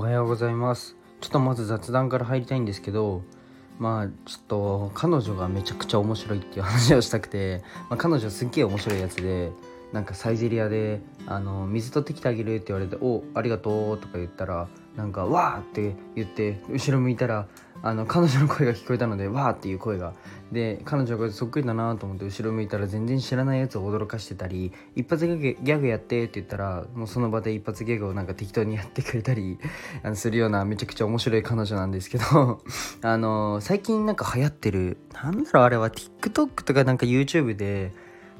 おはようございますちょっとまず雑談から入りたいんですけどまあちょっと彼女がめちゃくちゃ面白いっていう話をしたくて、まあ、彼女すっげえ面白いやつでなんかサイゼリアであの水取ってきてあげるって言われて「おありがとう」とか言ったらなんか「わー!」って言って後ろ向いたらあの彼女の声が聞こえたので「わー!」っていう声がで彼女がそっくりだなと思って後ろ向いたら全然知らないやつを驚かしてたり「一発ギャグやって」って言ったらもうその場で一発ギャグをなんか適当にやってくれたり あのするようなめちゃくちゃ面白い彼女なんですけど あの最近なんか流行ってるなんだろうあれは TikTok とかなんか YouTube で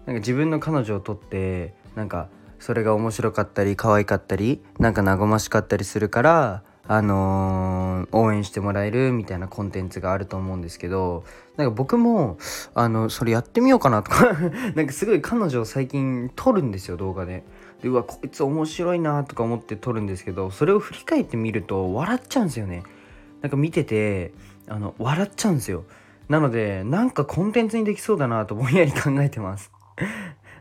なんか自分の彼女を撮ってなんかそれが面白かったり可愛かったりなんか和ましかったりするからあのー、応援してもらえるみたいなコンテンツがあると思うんですけどなんか僕もあのそれやってみようかなとか なんかすごい彼女を最近撮るんですよ動画で。でうわこいつ面白いなとか思って撮るんですけどそれを振り返ってみると笑っちゃうんですよね。なんか見ててあの笑っちゃうんですよ。なのでなんかコンテンツにできそうだなとぼんやり考えてます。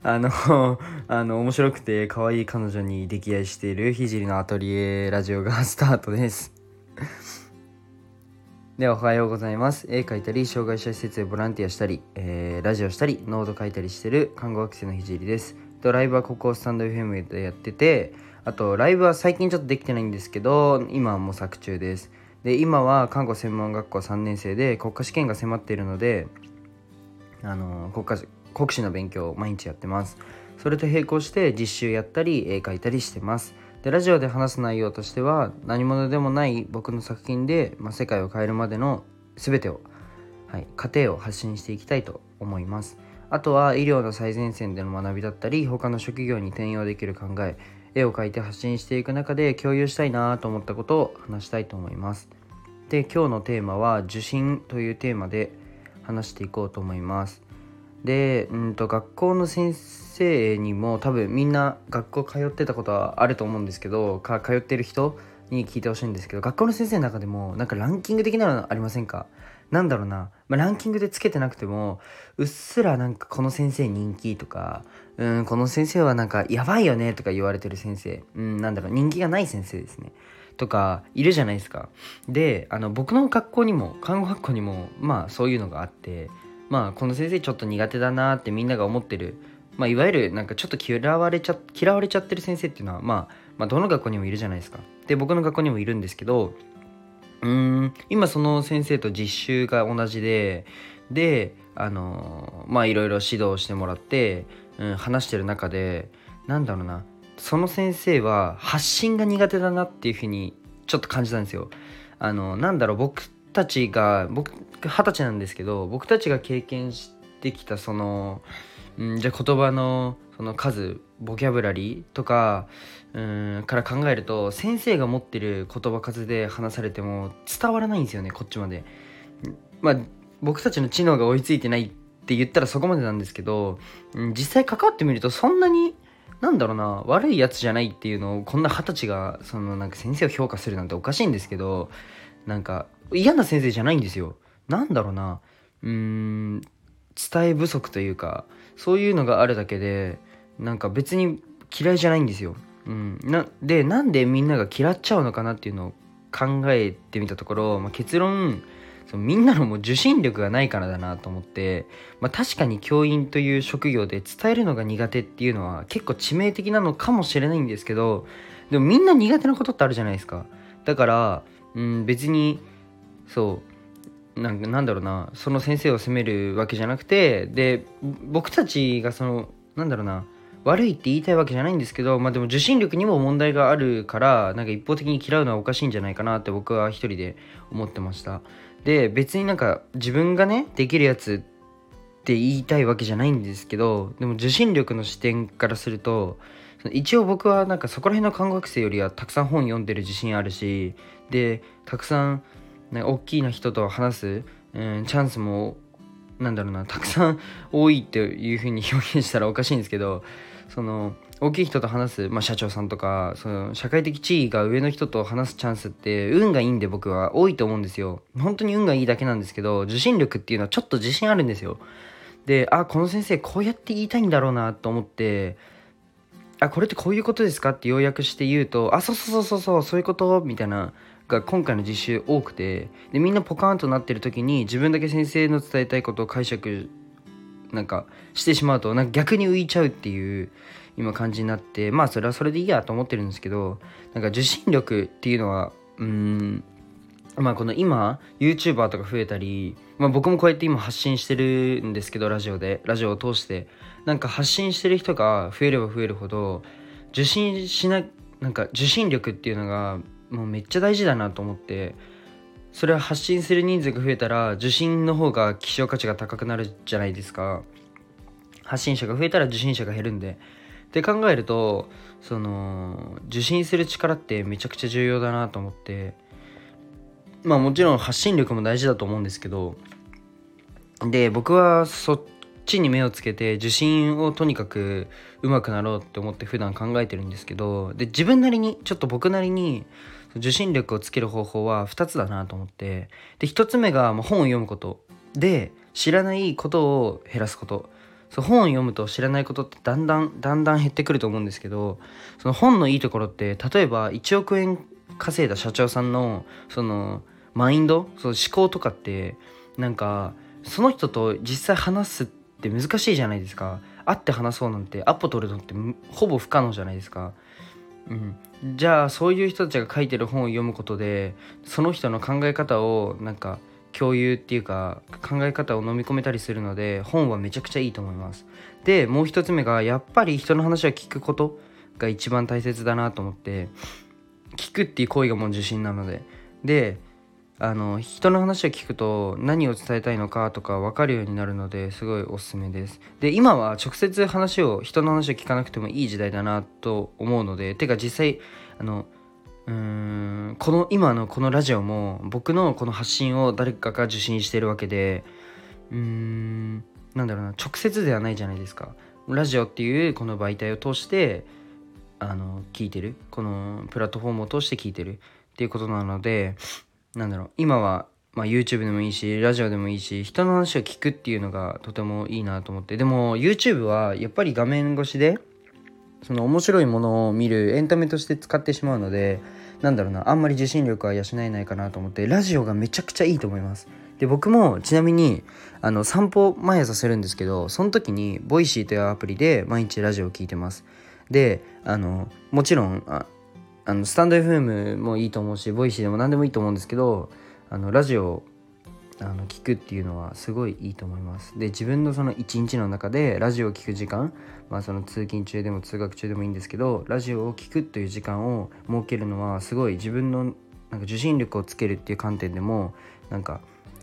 あの、あの、面白くて可愛い彼女に溺愛している聖のアトリエラジオが スタートです。では、おはようございます。絵描いたり、障害者施設でボランティアしたり、えー、ラジオしたり、ノート書いたりしてる看護学生の聖です。と、ライブはここスタンド FM でやってて、あと、ライブは最近ちょっとできてないんですけど、今は模索中です。で、今は看護専門学校3年生で国家試験が迫っているので、あの国家国試の勉強を毎日やってます。それと並行して実習やったり絵描いたりしてます。でラジオで話す内容としては何者でもない僕の作品で、ま、世界を変えるまでの全てを、はい、過程を発信していきたいと思います。あとは医療の最前線での学びだったり他の職業に転用できる考え絵を描いて発信していく中で共有したいなと思ったことを話したいと思います。で今日のテーマは受信というテーマで話していこうと思います。で、うんと、学校の先生にも多分みんな学校通ってたことはあると思うんですけどか通ってる人に聞いてほしいんですけど学校の先生の中でもなんかランキング的なのありませんか？なんだろうな、まあ、ランキングでつけてなくてもうっすらなんかこの先生人気とかうんこの先生はなんかやばいよねとか言われてる先生うんなんだろう人気がない先生ですね。とかいるじゃないですか。であの僕の学校にも看護学校にもまあそういうのがあってまあこの先生ちょっと苦手だなってみんなが思ってるまあ、いわゆるなんかちょっと嫌われちゃ嫌われちゃってる先生っていうのは、まあ、まあどの学校にもいるじゃないですか。で僕の学校にもいるんですけどうん今その先生と実習が同じでであのまあいろいろ指導してもらって、うん、話してる中でなんだろうなその先生は発信が苦手だなっていうふうにちょっと感じたんですよ。あのなんだろう僕たちが僕二十歳なんですけど僕たちが経験してきたその、うん、じゃあ言葉のその数ボキャブラリーとかうんから考えると先生が持ってる言葉数で話されても伝わらないんですよねこっちまで。まあ僕たちの知能が追いついてないって言ったらそこまでなんですけど、うん、実際関わってみるとそんなになんだろうな悪いやつじゃないっていうのをこんな二十歳がそのなんか先生を評価するなんておかしいんですけどなんか嫌な先生じゃないんですよ。なんだろうなうーん伝え不足というかそういうのがあるだけでなんか別に嫌いじゃないんですよ。うん、なでなんでみんなが嫌っちゃうのかなっていうのを考えてみたところ、まあ、結論そのみんなのもう受信力がないからだなと思って、まあ、確かに教員という職業で伝えるのが苦手っていうのは結構致命的なのかもしれないんですけどでもみんな苦手なことってあるじゃないですかだから、うん、別にそうなんなんだろうなその先生を責めるわけじゃなくてで僕たちがそのなんだろうな悪いって言いたいわけじゃないんですけど、まあでも受信力にも問題があるから、なんか一方的に嫌うのはおかしいんじゃないかなって僕は一人で思ってました。で、別になんか自分がね、できるやつって言いたいわけじゃないんですけど、でも受信力の視点からすると、一応僕はなんかそこら辺の看護学生よりはたくさん本読んでる自信あるし、で、たくさんなん大きな人と話す、うん、チャンスもなんだろうなたくさん 多いっていうふうに表現したらおかしいんですけどその大きい人と話す、まあ、社長さんとかその社会的地位が上の人と話すチャンスって運がいいんで僕は多いと思うんですよ。本当に運がいいだけなんですけど受信力っていうのはちょっと自信あるんですよ。であこの先生こうやって言いたいんだろうなと思ってあこれってこういうことですか？って要約して言うとあそうそうそうそうそういうこと？みたいなが今回の実習多くてでみんなポカーンとなってる時に自分だけ先生の伝えたいことを解釈なんかしてしまうとなんか逆に浮いちゃうっていう今感じになってまあそれはそれでいいやと思ってるんですけどなんか受信力っていうのはうんまあこの今 YouTuber とか増えたり、まあ、僕もこうやって今発信してるんですけどラジオでラジオを通して。なんか発信してる人が増えれば増えるほど受信しななんか受信力っていうのがもうめっちゃ大事だなと思って。それは発信する人数が増えたら受信の方が希少価値が高くなるじゃないですか。発信者が増えたら受信者が減るんで。って考えるとその受信する力ってめちゃくちゃ重要だなと思って。まあもちろん発信力も大事だと思うんですけどで僕はそっちに目をつけて受信をとにかく上手くなろうって思って普段考えてるんですけどで自分なりにちょっと僕なりに受信力をつける方法は2つだなと思ってで1つ目が本を読むことで知らないことを減らすこと。そう本を読むと知らないことってだんだんだんだん減ってくると思うんですけどその本のいいところって例えば1億円稼いだ社長さんのそのマインドその思考とかってなんかその人と実際話すって難しいじゃないですか。会って話そうなんてアポ取るのってほぼ不可能じゃないですか。うん、じゃあそういう人たちが書いてる本を読むことでその人の考え方をなんか共有っていうか考え方を飲み込めたりするので本はめちゃくちゃいいと思います。でもう一つ目がやっぱり人の話を聞くことが一番大切だなと思って。聞くっていう行為がもう自信なので。であの人の話を聞くと何を伝えたいのかとか分かるようになるのですごいおすすめです。で今は直接話を人の話を聞かなくてもいい時代だなと思うのでてか実際あのうーんこの今のこのラジオも僕のこの発信を誰かが受信してるわけでうーんなんだろうな直接ではないじゃないですか。ラジオっていうこの媒体を通してあの聞いてる？このプラットフォームを通して聞いてる？っていうことなのでなんだろう。今は、まあ、YouTube でもいいしラジオでもいいし人の話を聞くっていうのがとてもいいなと思って。でも YouTube はやっぱり画面越しでその面白いものを見るエンタメとして使ってしまうのでなんだろうなあんまり受信力は養えないかなと思ってラジオがめちゃくちゃいいと思います。で僕もちなみにあの散歩毎朝するんですけどその時に Voicy というアプリで毎日ラジオを聴いてます。であのもちろんああのスタンド FM もいいと思うし Voicy でも何でもいいと思うんですけどあのラジオあの聞くっていうのはすごいいいと思います。で自分のその一日の中でラジオを聴く時間まあその通勤中でも通学中でもいいんですけどラジオを聴くという時間を設けるのはすごい自分のなんか受信力をつけるっていう観点でもなんか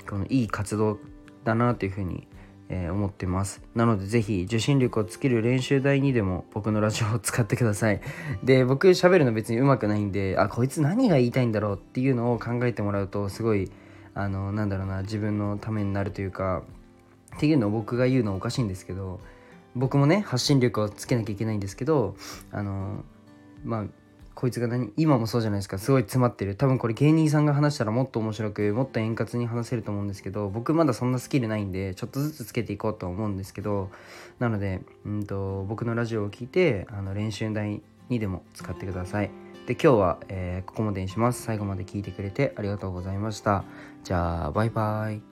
このいい活動だなというふうに、えー、思ってます。なので是非受信力をつける練習台にでも僕のラジオを使ってください。で僕喋るの別にうまくないんであこいつ何が言いたいんだろうっていうのを考えてもらうとすごいあのなんだろうな自分のためになるというかっていうのを僕が言うのおかしいんですけど僕もね発信力をつけなきゃいけないんですけどあのまあこいつが何？今もそうじゃないですか。すごい詰まってる。多分これ芸人さんが話したらもっと面白くもっと円滑に話せると思うんですけど僕まだそんなスキルないんでちょっとずつつけていこうと思うんですけどなので、うんと、僕のラジオを聞いてあの練習台にでも使ってください。で今日は、えー、ここまでにします。最後まで聞いてくれてありがとうございました。じゃあバイバイ。